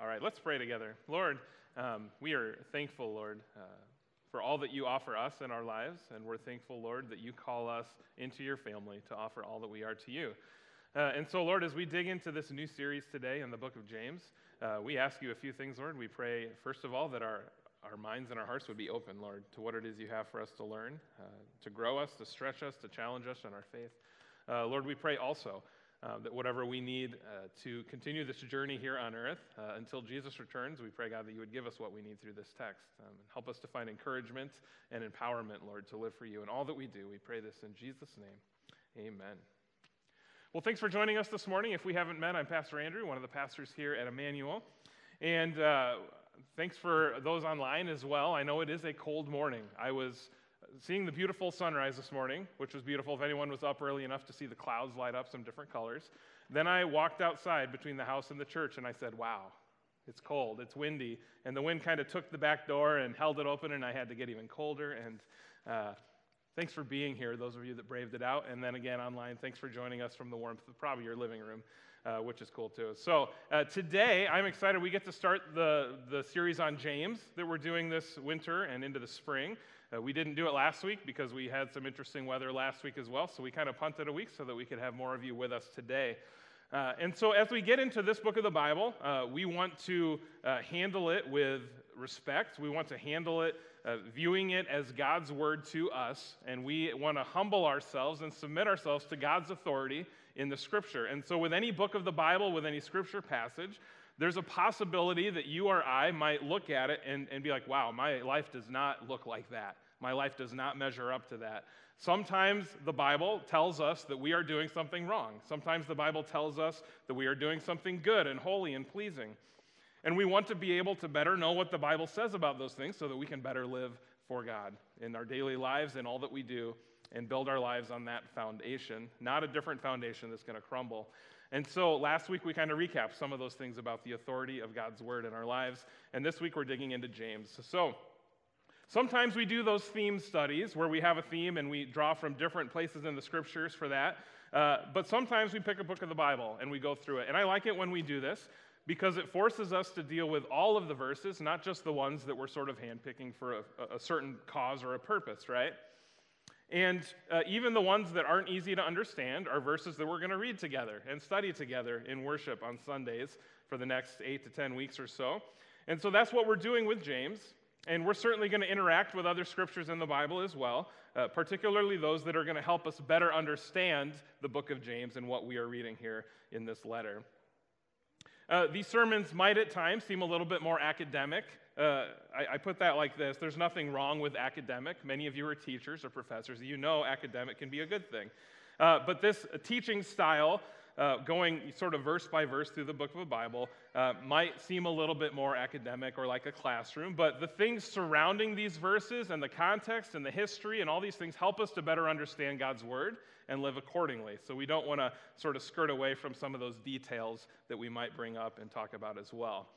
All right, let's pray together. Lord, um, we are thankful, Lord, uh, for all that you offer us in our lives, and we're thankful, Lord, that you call us into your family to offer all that we are to you. Uh, and so, Lord, as we dig into this new series today in the book of James, uh, we ask you a few things, Lord. We pray, first of all, that our, our minds and our hearts would be open, Lord, to what it is you have for us to learn, uh, to grow us, to stretch us, to challenge us in our faith. Uh, Lord, we pray also uh, that whatever we need uh, to continue this journey here on earth uh, until Jesus returns, we pray, God, that you would give us what we need through this text um, and help us to find encouragement and empowerment, Lord, to live for you in all that we do. We pray this in Jesus' name. Amen. Well, thanks for joining us this morning. If we haven't met, I'm Pastor Andrew, one of the pastors here at Emmanuel. And uh, thanks for those online as well. I know it is a cold morning. I was seeing the beautiful sunrise this morning, which was beautiful if anyone was up early enough to see the clouds light up some different colors. Then I walked outside between the house and the church and I said, Wow, it's cold, it's windy. And the wind kind of took the back door and held it open, and I had to get even colder. And uh, thanks for being here, those of you that braved it out. And then again, online, thanks for joining us from the warmth of probably your living room. Uh, which is cool too. So, uh, today I'm excited. We get to start the, the series on James that we're doing this winter and into the spring. Uh, we didn't do it last week because we had some interesting weather last week as well, so we kind of punted a week so that we could have more of you with us today. Uh, and so, as we get into this book of the Bible, uh, we want to uh, handle it with respect. We want to handle it uh, viewing it as God's word to us, and we want to humble ourselves and submit ourselves to God's authority in the scripture. And so, with any book of the Bible, with any scripture passage, there's a possibility that you or I might look at it and, and be like, wow, my life does not look like that. My life does not measure up to that. Sometimes the Bible tells us that we are doing something wrong. Sometimes the Bible tells us that we are doing something good and holy and pleasing. And we want to be able to better know what the Bible says about those things so that we can better live for God in our daily lives and all that we do and build our lives on that foundation, not a different foundation that's going to crumble. And so last week we kind of recapped some of those things about the authority of God's word in our lives. And this week we're digging into James. So sometimes we do those theme studies where we have a theme and we draw from different places in the scriptures for that. Uh, but sometimes we pick a book of the Bible and we go through it. And I like it when we do this because it forces us to deal with all of the verses, not just the ones that we're sort of handpicking for a, a certain cause or a purpose, right? And uh, even the ones that aren't easy to understand are verses that we're going to read together and study together in worship on Sundays for the next eight to 10 weeks or so. And so that's what we're doing with James. And we're certainly going to interact with other scriptures in the Bible as well, uh, particularly those that are going to help us better understand the book of James and what we are reading here in this letter. Uh, these sermons might at times seem a little bit more academic uh, I, I, put that like this there's nothing wrong with academic. Many of you are teachers or professors. You know academic can be a good thing. Uh, but this teaching style, uh, going sort of verse by verse through the book of the Bible, uh, might seem a little bit more academic or like a classroom. But the things surrounding these verses and the context and the history and all these things help us to better understand God's word and live accordingly. So we don't want to sort of skirt away from some of those details that we might bring up and talk about as well.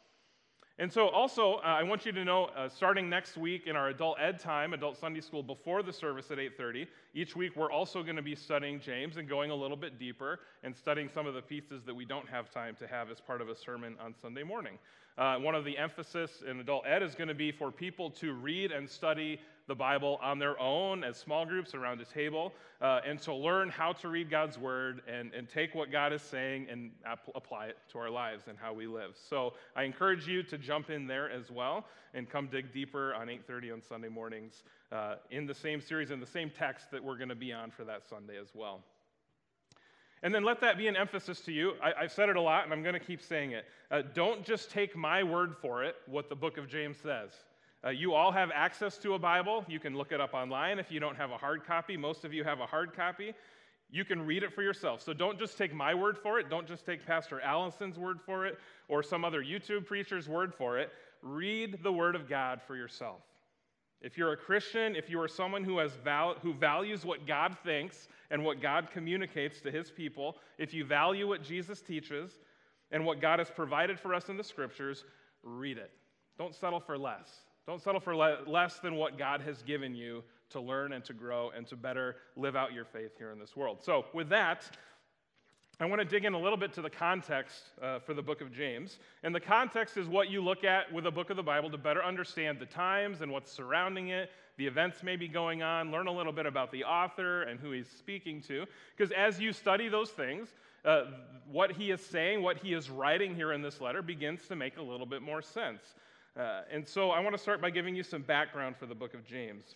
And so, also, uh, I want you to know, uh, starting next week in our adult ed time, adult Sunday school, before the service at 8:30, each week we're also going to be studying James and going a little bit deeper and studying some of the pieces that we don't have time to have as part of a sermon on Sunday morning. Uh, one of the emphasis in adult ed is going to be for people to read and study the Bible on their own as small groups around a table uh, and to learn how to read God's word and, and take what God is saying and ap- apply it to our lives and how we live. So I encourage you to jump in there as well and come dig deeper on 8.30 on Sunday mornings uh, in the same series, and the same text that we're going to be on for that Sunday as well. And then let that be an emphasis to you. I, have said it a lot, and I'm going to keep saying it. Uh, don't just take my word for it, what the book of James says. Uh, you all have access to a Bible. You can look it up online if you don't have a hard copy. Most of you have a hard copy. You can read it for yourself. So don't just take my word for it. Don't just take Pastor Allison's word for it or some other YouTube preacher's word for it. Read the Word of God for yourself. If you're a Christian, if you are someone who, has val- who values what God thinks and what God communicates to his people, if you value what Jesus teaches and what God has provided for us in the scriptures, read it. Don't settle for less. Don't settle for le- less than what God has given you to learn and to grow and to better live out your faith here in this world. So, with that, I want to dig in a little bit to the context uh, for the book of James. And the context is what you look at with a book of the Bible to better understand the times and what's surrounding it, the events maybe going on, learn a little bit about the author and who he's speaking to. Because as you study those things, uh, what he is saying, what he is writing here in this letter, begins to make a little bit more sense. Uh, and so I want to start by giving you some background for the book of James.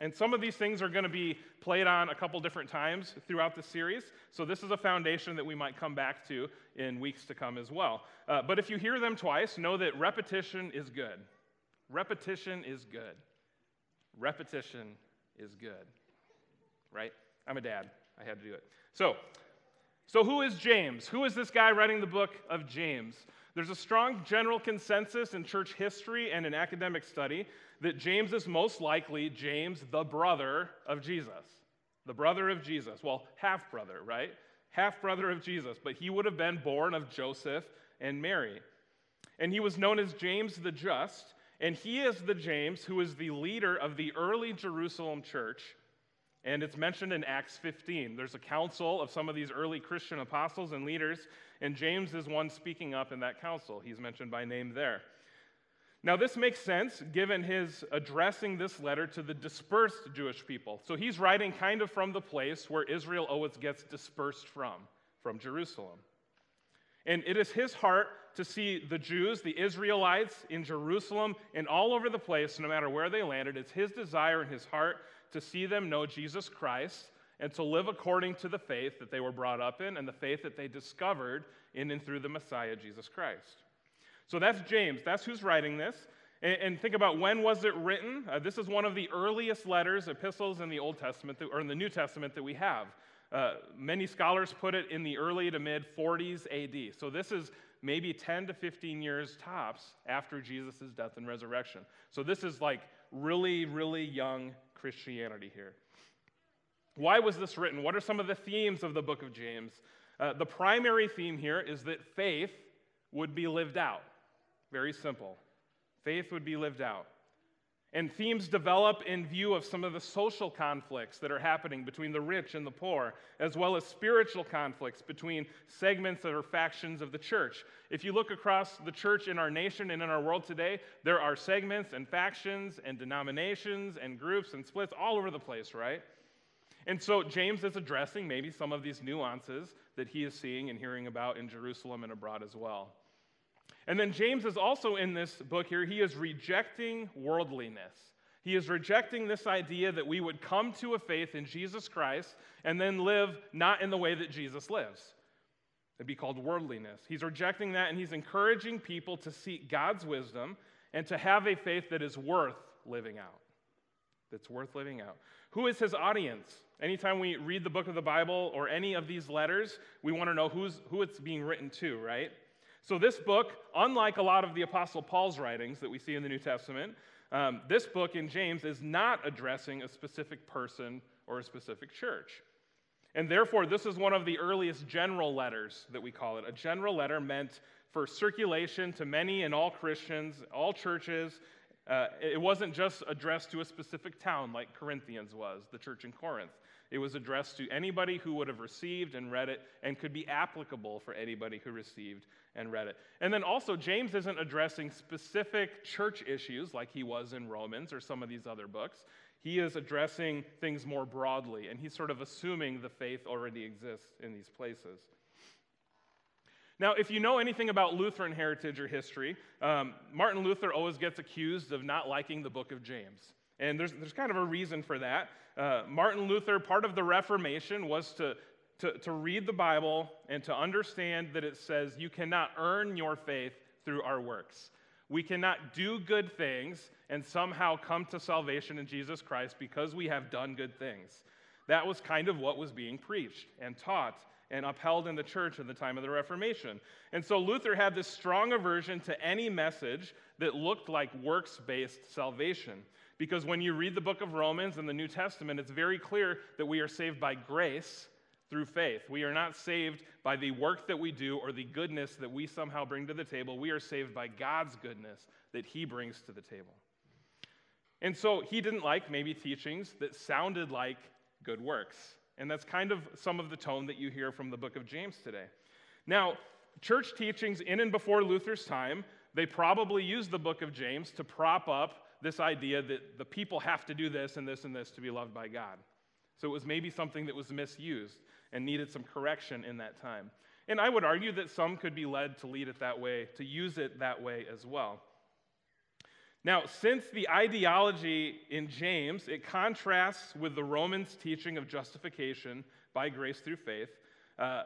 And some of these things are going to be played on a couple different times throughout the series. So this is a foundation that we might come back to in weeks to come as well. Uh, but if you hear them twice, know that repetition is good. Repetition is good. Repetition is good. Right? I'm a dad. I had to do it. So, so who is James? Who is this guy writing the book of James? There's a strong general consensus in church history and in academic study that James is most likely James, the brother of Jesus. The brother of Jesus. Well, half brother, right? Half brother of Jesus, but he would have been born of Joseph and Mary. And he was known as James the Just, and he is the James who is the leader of the early Jerusalem church. And it's mentioned in Acts 15. There's a council of some of these early Christian apostles and leaders, and James is one speaking up in that council. He's mentioned by name there. Now, this makes sense given his addressing this letter to the dispersed Jewish people. So he's writing kind of from the place where Israel always gets dispersed from, from Jerusalem. And it is his heart to see the Jews, the Israelites in Jerusalem and all over the place, no matter where they landed. It's his desire and his heart to see them know Jesus Christ and to live according to the faith that they were brought up in and the faith that they discovered in and through the Messiah, Jesus Christ. So that's James. That's who's writing this. And, and think about when was it written? Uh, this is one of the earliest letters, epistles in the Old Testament, that, or in the New Testament that we have. Uh, many scholars put it in the early to mid 40s AD. So this is maybe 10 to 15 years tops after Jesus' death and resurrection. So this is like really, really young Christianity here. Why was this written? What are some of the themes of the book of James? Uh, the primary theme here is that faith would be lived out. Very simple. Faith would be lived out. And themes develop in view of some of the social conflicts that are happening between the rich and the poor, as well as spiritual conflicts between segments or factions of the church. If you look across the church in our nation and in our world today, there are segments and factions and denominations and groups and splits all over the place, right? And so James is addressing maybe some of these nuances that he is seeing and hearing about in Jerusalem and abroad as well. And then James is also in this book here, he is rejecting worldliness. He is rejecting this idea that we would come to a faith in Jesus Christ and then live not in the way that Jesus lives. It'd be called worldliness. He's rejecting that and he's encouraging people to seek God's wisdom and to have a faith that is worth living out. That's worth living out. Who is his audience? Anytime we read the book of the Bible or any of these letters, we want to know who's, who it's being written to, right? So, this book, unlike a lot of the Apostle Paul's writings that we see in the New Testament, um, this book in James is not addressing a specific person or a specific church. And therefore, this is one of the earliest general letters that we call it. A general letter meant for circulation to many and all Christians, all churches. Uh, it wasn't just addressed to a specific town like Corinthians was, the church in Corinth. It was addressed to anybody who would have received and read it and could be applicable for anybody who received and read it. And then also, James isn't addressing specific church issues like he was in Romans or some of these other books. He is addressing things more broadly, and he's sort of assuming the faith already exists in these places. Now, if you know anything about Lutheran heritage or history, um, Martin Luther always gets accused of not liking the book of James. And there's, there's kind of a reason for that. Uh, Martin Luther, part of the Reformation was to to, to read the Bible and to understand that it says you cannot earn your faith through our works. We cannot do good things and somehow come to salvation in Jesus Christ because we have done good things. That was kind of what was being preached and taught and upheld in the church at the time of the Reformation. And so Luther had this strong aversion to any message that looked like works based salvation. Because when you read the book of Romans and the New Testament, it's very clear that we are saved by grace through faith. We are not saved by the work that we do or the goodness that we somehow bring to the table. We are saved by God's goodness that He brings to the table. And so he didn't like maybe teachings that sounded like good works. And that's kind of some of the tone that you hear from the book of James today. Now, church teachings in and before Luther's time, they probably used the book of James to prop up this idea that the people have to do this and this and this to be loved by God. So it was maybe something that was misused and needed some correction in that time. And I would argue that some could be led to lead it that way, to use it that way as well. Now, since the ideology in James, it contrasts with the Romans' teaching of justification by grace through faith, uh,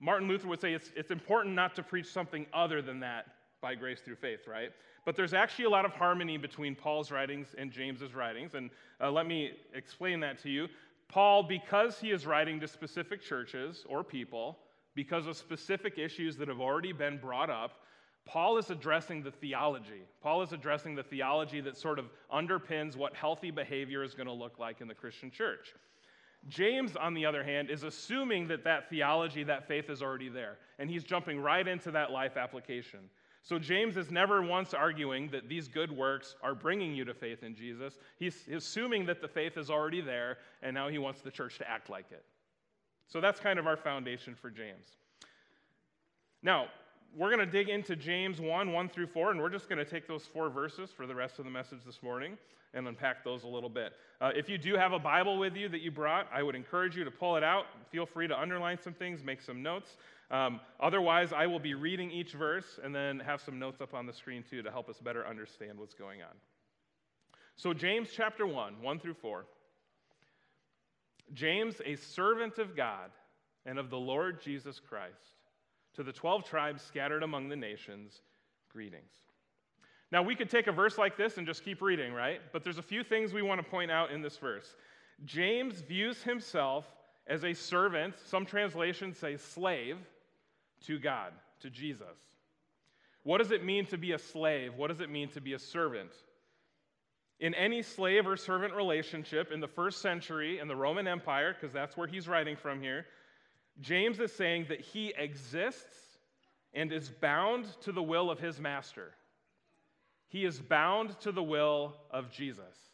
Martin Luther would say it's, it's important not to preach something other than that by grace through faith, right? But there's actually a lot of harmony between Paul's writings and James's writings, and uh, let me explain that to you. Paul, because he is writing to specific churches or people, because of specific issues that have already been brought up, Paul is addressing the theology. Paul is addressing the theology that sort of underpins what healthy behavior is going to look like in the Christian church. James, on the other hand, is assuming that that theology, that faith is already there, and he's jumping right into that life application. So, James is never once arguing that these good works are bringing you to faith in Jesus. He's assuming that the faith is already there, and now he wants the church to act like it. So, that's kind of our foundation for James. Now, we're going to dig into James 1 1 through 4, and we're just going to take those four verses for the rest of the message this morning and unpack those a little bit. Uh, if you do have a Bible with you that you brought, I would encourage you to pull it out. Feel free to underline some things, make some notes. Um, otherwise, I will be reading each verse and then have some notes up on the screen too to help us better understand what's going on. So, James chapter 1, 1 through 4. James, a servant of God and of the Lord Jesus Christ to the 12 tribes scattered among the nations, greetings. Now, we could take a verse like this and just keep reading, right? But there's a few things we want to point out in this verse. James views himself as a servant, some translations say slave, to God, to Jesus. What does it mean to be a slave? What does it mean to be a servant? In any slave or servant relationship in the first century in the Roman Empire, because that's where he's writing from here, James is saying that he exists and is bound to the will of his master. He is bound to the will of Jesus.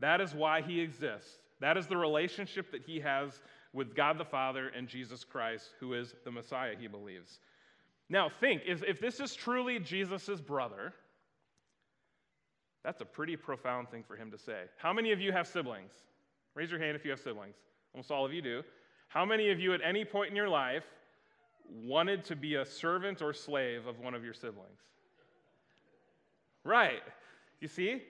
That is why he exists. That is the relationship that he has with God the Father and Jesus Christ, who is the Messiah, he believes. Now, think if, if this is truly Jesus' brother, that's a pretty profound thing for him to say. How many of you have siblings? Raise your hand if you have siblings. Almost all of you do. How many of you at any point in your life wanted to be a servant or slave of one of your siblings? Right. You see,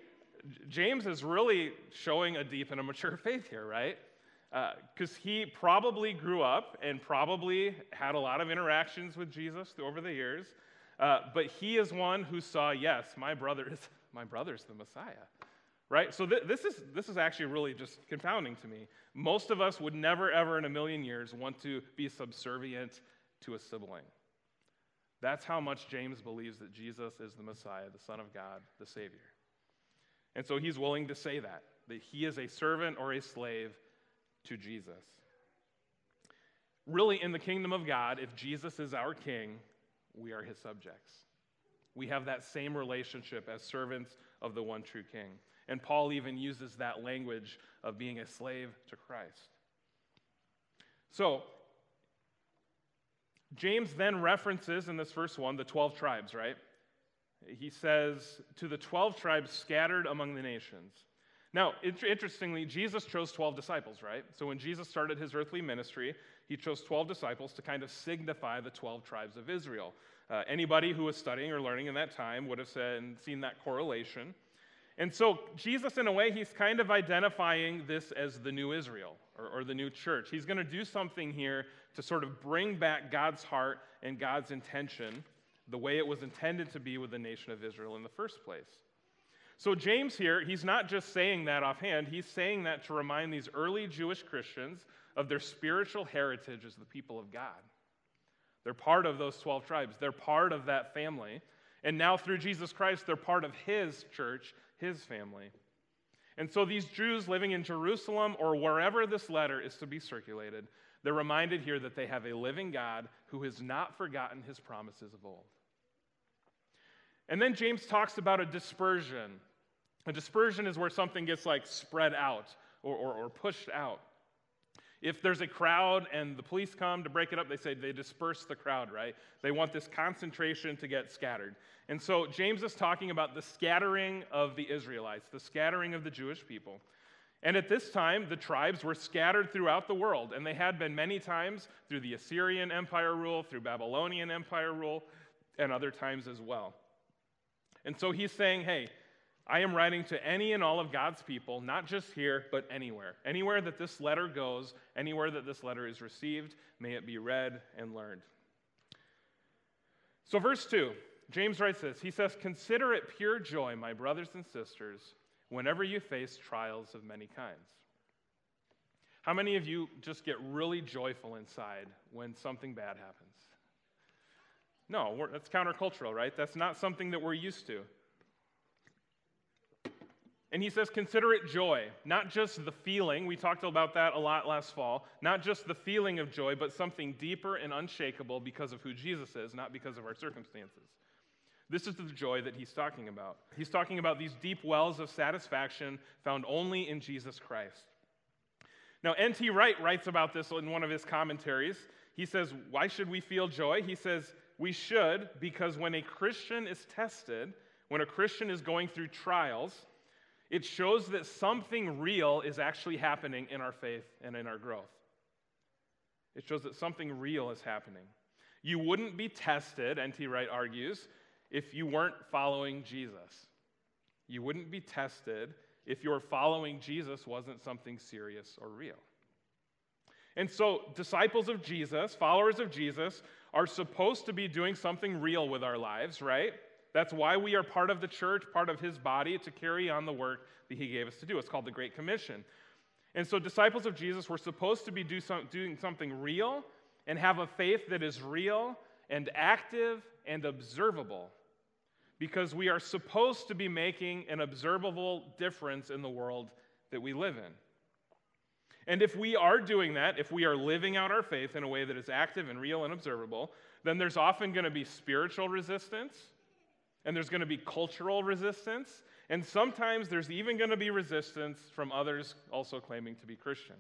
James is really showing a deep and a mature faith here, right? Because uh, he probably grew up and probably had a lot of interactions with Jesus over the years. Uh, but he is one who saw, yes, my brother is my brother's the Messiah right? So th- this, is, this is actually really just confounding to me. Most of us would never, ever in a million years want to be subservient to a sibling. That's how much James believes that Jesus is the Messiah, the Son of God, the Savior. And so he's willing to say that, that he is a servant or a slave to Jesus. Really, in the kingdom of God, if Jesus is our king, we are his subjects. We have that same relationship as servants of the one true king. And Paul even uses that language of being a slave to Christ. So, James then references in this first one the 12 tribes, right? He says, to the 12 tribes scattered among the nations. Now, interestingly, Jesus chose 12 disciples, right? So when Jesus started his earthly ministry, he chose 12 disciples to kind of signify the 12 tribes of Israel. Uh, anybody who was studying or learning in that time would have said, seen that correlation. And so, Jesus, in a way, he's kind of identifying this as the new Israel or, or the new church. He's going to do something here to sort of bring back God's heart and God's intention the way it was intended to be with the nation of Israel in the first place. So, James here, he's not just saying that offhand, he's saying that to remind these early Jewish Christians of their spiritual heritage as the people of God. They're part of those 12 tribes, they're part of that family. And now, through Jesus Christ, they're part of his church, his family. And so these Jews living in Jerusalem or wherever this letter is to be circulated, they're reminded here that they have a living God who has not forgotten his promises of old. And then James talks about a dispersion. A dispersion is where something gets like spread out or, or, or pushed out. If there's a crowd and the police come to break it up, they say they disperse the crowd, right? They want this concentration to get scattered. And so James is talking about the scattering of the Israelites, the scattering of the Jewish people. And at this time, the tribes were scattered throughout the world, and they had been many times through the Assyrian Empire rule, through Babylonian Empire rule, and other times as well. And so he's saying, hey, I am writing to any and all of God's people, not just here, but anywhere. Anywhere that this letter goes, anywhere that this letter is received, may it be read and learned. So, verse 2, James writes this He says, Consider it pure joy, my brothers and sisters, whenever you face trials of many kinds. How many of you just get really joyful inside when something bad happens? No, that's countercultural, right? That's not something that we're used to. And he says, consider it joy, not just the feeling. We talked about that a lot last fall. Not just the feeling of joy, but something deeper and unshakable because of who Jesus is, not because of our circumstances. This is the joy that he's talking about. He's talking about these deep wells of satisfaction found only in Jesus Christ. Now, N.T. Wright writes about this in one of his commentaries. He says, Why should we feel joy? He says, We should because when a Christian is tested, when a Christian is going through trials, it shows that something real is actually happening in our faith and in our growth. It shows that something real is happening. You wouldn't be tested, N.T. Wright argues, if you weren't following Jesus. You wouldn't be tested if your following Jesus wasn't something serious or real. And so, disciples of Jesus, followers of Jesus, are supposed to be doing something real with our lives, right? That's why we are part of the church, part of his body, to carry on the work that he gave us to do. It's called the Great Commission. And so, disciples of Jesus were supposed to be do some, doing something real and have a faith that is real and active and observable because we are supposed to be making an observable difference in the world that we live in. And if we are doing that, if we are living out our faith in a way that is active and real and observable, then there's often going to be spiritual resistance and there's going to be cultural resistance, and sometimes there's even going to be resistance from others also claiming to be Christian.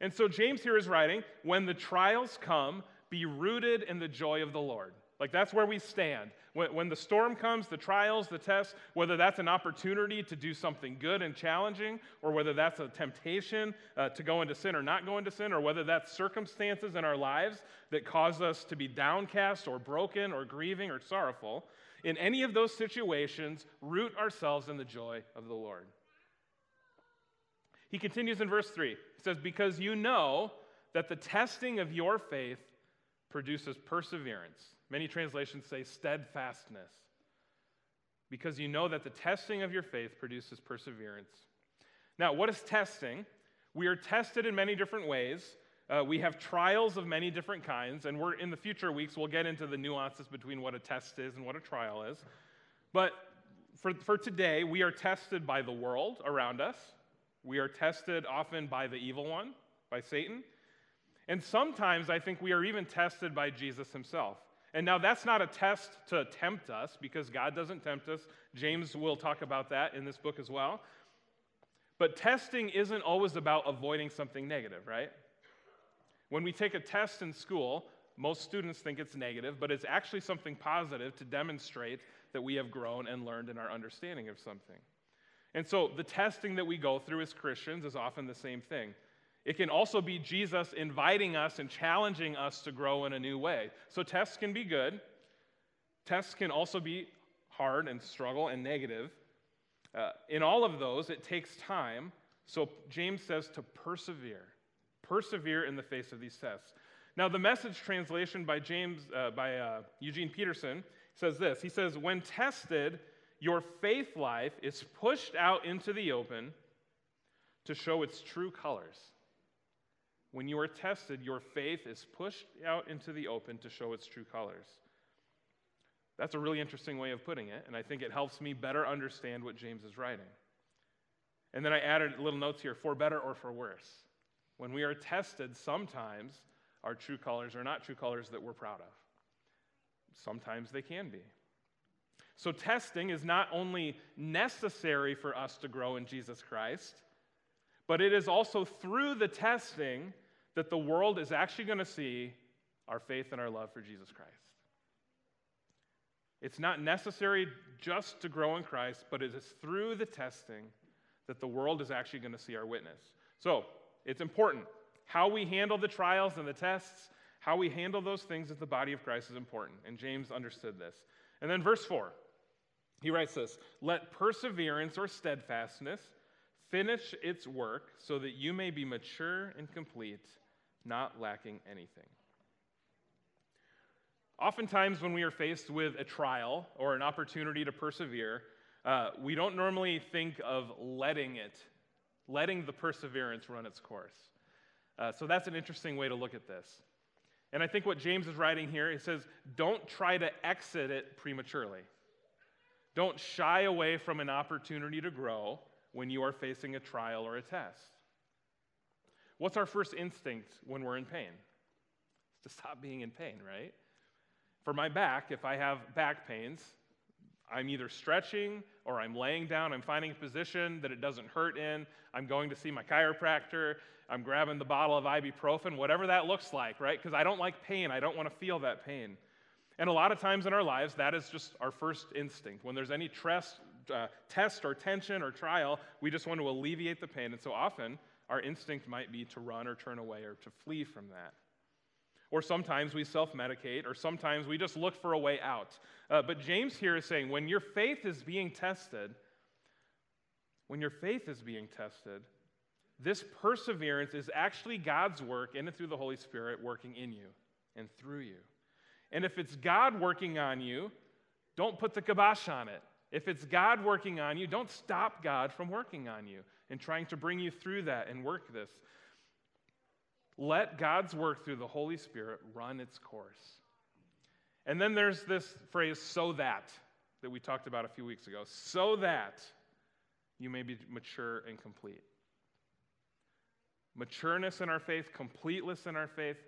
And so James here is writing when the trials come, be rooted in the joy of the Lord. Like that's where we stand. When, when, the storm comes, the trials, the tests, whether that's an opportunity to do something good and challenging, or whether that's a temptation uh, to go into sin or not go into sin, or whether that's circumstances in our lives that cause us to be downcast or broken or grieving or sorrowful, in any of those situations, root ourselves in the joy of the Lord. He continues in verse 3. He says, Because you know that the testing of your faith produces perseverance. Many translations say steadfastness. Because you know that the testing of your faith produces perseverance. Now, what is testing? We are tested in many different ways. Uh, we have trials of many different kinds, and we're in the future weeks, we'll get into the nuances between what a test is and what a trial is. But for, for today, we are tested by the world around us. We are tested often by the evil one, by Satan. And sometimes I think we are even tested by Jesus himself. And now that's not a test to tempt us because God doesn't tempt us. James will talk about that in this book as well. But testing isn't always about avoiding something negative, right? When we take a test in school, most students think it's negative, but it's actually something positive to demonstrate that we have grown and learned in our understanding of something. And so the testing that we go through as Christians is often the same thing. It can also be Jesus inviting us and challenging us to grow in a new way. So tests can be good. Tests can also be hard and struggle and negative. Uh, in all of those, it takes time. So James says to persevere. Persevere in the face of these tests. Now, the message translation by James, uh, by uh, Eugene Peterson, says this. He says, "When tested, your faith life is pushed out into the open to show its true colors." When you are tested, your faith is pushed out into the open to show its true colors. That's a really interesting way of putting it, and I think it helps me better understand what James is writing. And then I added little notes here for better or for worse. When we are tested, sometimes our true colors are not true colors that we're proud of. Sometimes they can be. So, testing is not only necessary for us to grow in Jesus Christ, But it is also through the testing that the world is actually going to see our faith and our love for Jesus Christ. It's not necessary just to grow in Christ, but it is through the testing that the world is actually going to see our witness. So it's important. How we handle the trials and the tests, how we handle those things as the body of Christ is important. And James understood this. And then verse 4, he writes this Let perseverance or steadfastness finish its work so that you may be mature and complete, not lacking anything. Oftentimes, when we are faced with a trial or an opportunity to persevere, uh, we don't normally think of letting it, letting the perseverance run its course. Uh, so that's an interesting way to look at this. And I think what James is writing here, he says, don't try to exit it prematurely. Don't shy away from an opportunity to grow when you are facing a trial or a test. What's our first instinct when we're in pain? It's to stop being in pain, right? For my back, if I have back pains, I'm either stretching or I'm laying down. I'm finding a position that it doesn't hurt in. I'm going to see my chiropractor. I'm grabbing the bottle of ibuprofen, whatever that looks like, right? Because I don't like pain. I don't want to feel that pain. And a lot of times in our lives, that is just our first instinct. When there's any uh, test or tension or trial, we just want to alleviate the pain. And so often, our instinct might be to run or turn away or to flee from that. Or sometimes we self medicate, or sometimes we just look for a way out. Uh, but James here is saying when your faith is being tested, when your faith is being tested, this perseverance is actually God's work in and through the Holy Spirit working in you and through you. And if it's God working on you, don't put the kibosh on it. If it's God working on you, don't stop God from working on you and trying to bring you through that and work this. Let God's work through the Holy Spirit run its course. And then there's this phrase, so that, that we talked about a few weeks ago. So that you may be mature and complete. Matureness in our faith, completeness in our faith,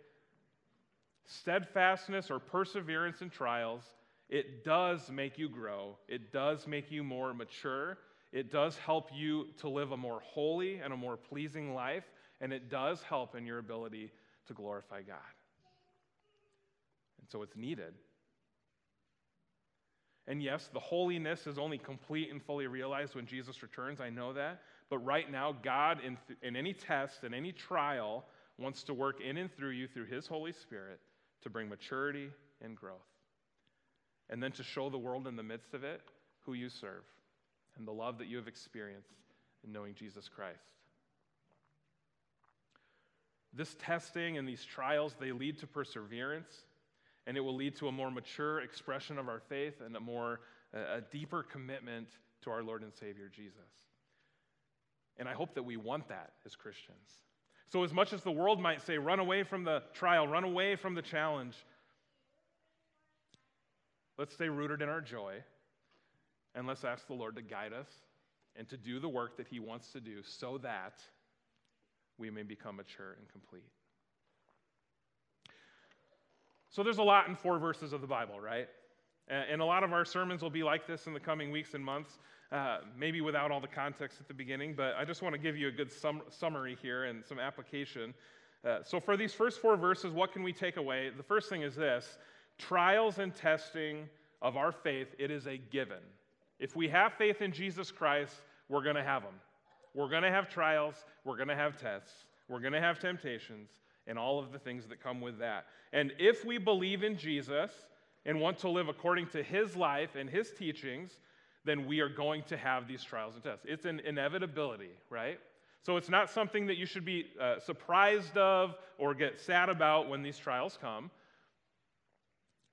steadfastness or perseverance in trials, it does make you grow. It does make you more mature. It does help you to live a more holy and a more pleasing life and it does help in your ability to glorify God. And so it's needed. And yes, the holiness is only complete and fully realized when Jesus returns. I know that. But right now, God, in, th- in any test, in any trial, wants to work in and through you through His Holy Spirit to bring maturity and growth. And then to show the world in the midst of it who you serve and the love that you have experienced in knowing Jesus Christ. This testing and these trials, they lead to perseverance, and it will lead to a more mature expression of our faith and a more, a deeper commitment to our Lord and Savior Jesus. And I hope that we want that as Christians. So, as much as the world might say, run away from the trial, run away from the challenge, let's stay rooted in our joy and let's ask the Lord to guide us and to do the work that He wants to do so that we may become mature and complete. So there's a lot in four verses of the Bible, right? And a lot of our sermons will be like this in the coming weeks and months, uh, maybe without all the context at the beginning, but I just want to give you a good sum- summary here and some application. Uh, so, for these first four verses, what can we take away? The first thing is this trials and testing of our faith, it is a given. If we have faith in Jesus Christ, we're going to have them. We're going to have trials, we're going to have tests, we're going to have temptations, and all of the things that come with that. And if we believe in Jesus and want to live according to his life and his teachings, then we are going to have these trials and tests. It's an inevitability, right? So it's not something that you should be uh, surprised of or get sad about when these trials come,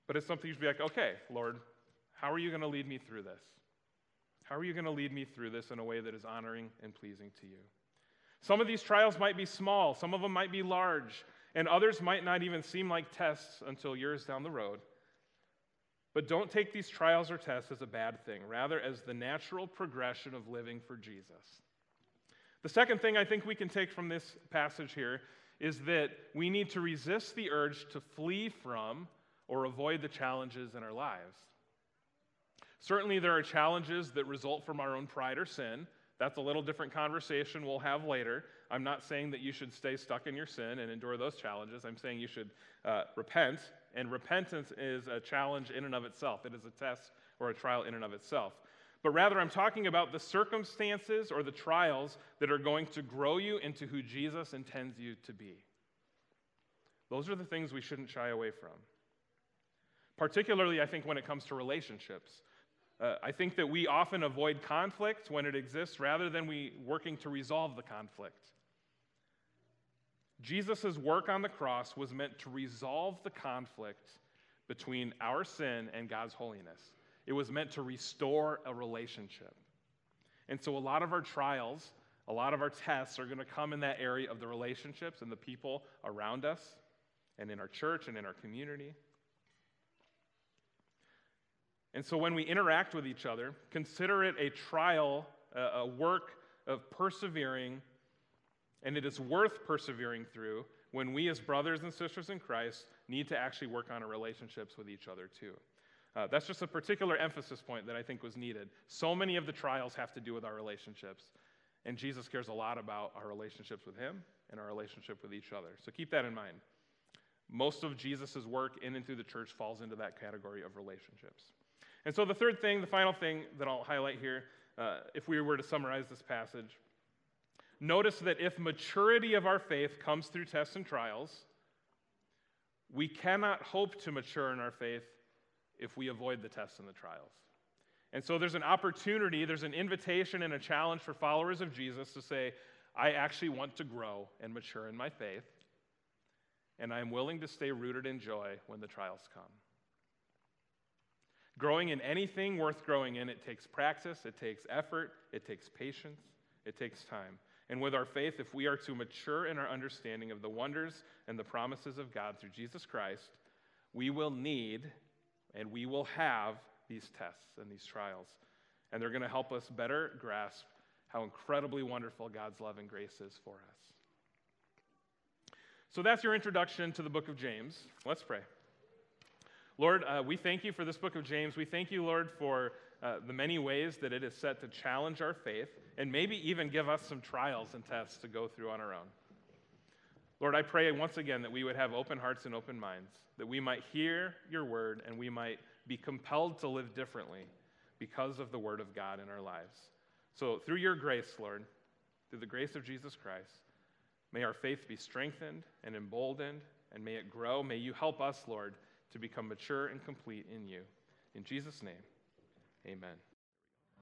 but it's something you should be like, okay, Lord, how are you going to lead me through this? How are you going to lead me through this in a way that is honoring and pleasing to you? Some of these trials might be small, some of them might be large, and others might not even seem like tests until years down the road. But don't take these trials or tests as a bad thing, rather, as the natural progression of living for Jesus. The second thing I think we can take from this passage here is that we need to resist the urge to flee from or avoid the challenges in our lives. Certainly, there are challenges that result from our own pride or sin. That's a little different conversation we'll have later. I'm not saying that you should stay stuck in your sin and endure those challenges. I'm saying you should uh, repent, and repentance is a challenge in and of itself. It is a test or a trial in and of itself. But rather, I'm talking about the circumstances or the trials that are going to grow you into who Jesus intends you to be. Those are the things we shouldn't shy away from. Particularly, I think, when it comes to relationships. Uh, I think that we often avoid conflict when it exists rather than we working to resolve the conflict. Jesus' work on the cross was meant to resolve the conflict between our sin and God's holiness. It was meant to restore a relationship. And so, a lot of our trials, a lot of our tests are going to come in that area of the relationships and the people around us, and in our church and in our community. And so, when we interact with each other, consider it a trial, a work of persevering, and it is worth persevering through when we, as brothers and sisters in Christ, need to actually work on our relationships with each other too. Uh, that's just a particular emphasis point that I think was needed. So many of the trials have to do with our relationships, and Jesus cares a lot about our relationships with Him and our relationship with each other. So keep that in mind. Most of Jesus' work in and through the church falls into that category of relationships. And so the third thing, the final thing that I'll highlight here, uh, if we were to summarize this passage, notice that if maturity of our faith comes through tests and trials, we cannot hope to mature in our faith if we avoid the tests and the trials. And so there's an opportunity, there's an invitation and a challenge for followers of Jesus to say, I actually want to grow and mature in my faith, and I'm willing to stay rooted in joy when the trials come. Growing in anything worth growing in, it takes practice, it takes effort, it takes patience, it takes time. And with our faith, if we are to mature in our understanding of the wonders and the promises of God through Jesus Christ, we will need and we will have these tests and these trials. And they're going to help us better grasp how incredibly wonderful God's love and grace is for us. So that's your introduction to the book of James. Let's pray. Lord, uh, we thank you for this book of James. We thank you, Lord, for uh, the many ways that it is set to challenge our faith and maybe even give us some trials and tests to go through on our own. Lord, I pray once again that we would have open hearts and open minds, that we might hear your word and we might be compelled to live differently because of the word of God in our lives. So, through your grace, Lord, through the grace of Jesus Christ, may our faith be strengthened and emboldened, and may it grow. May you help us, Lord, to become mature and complete in you. In Jesus' name, amen.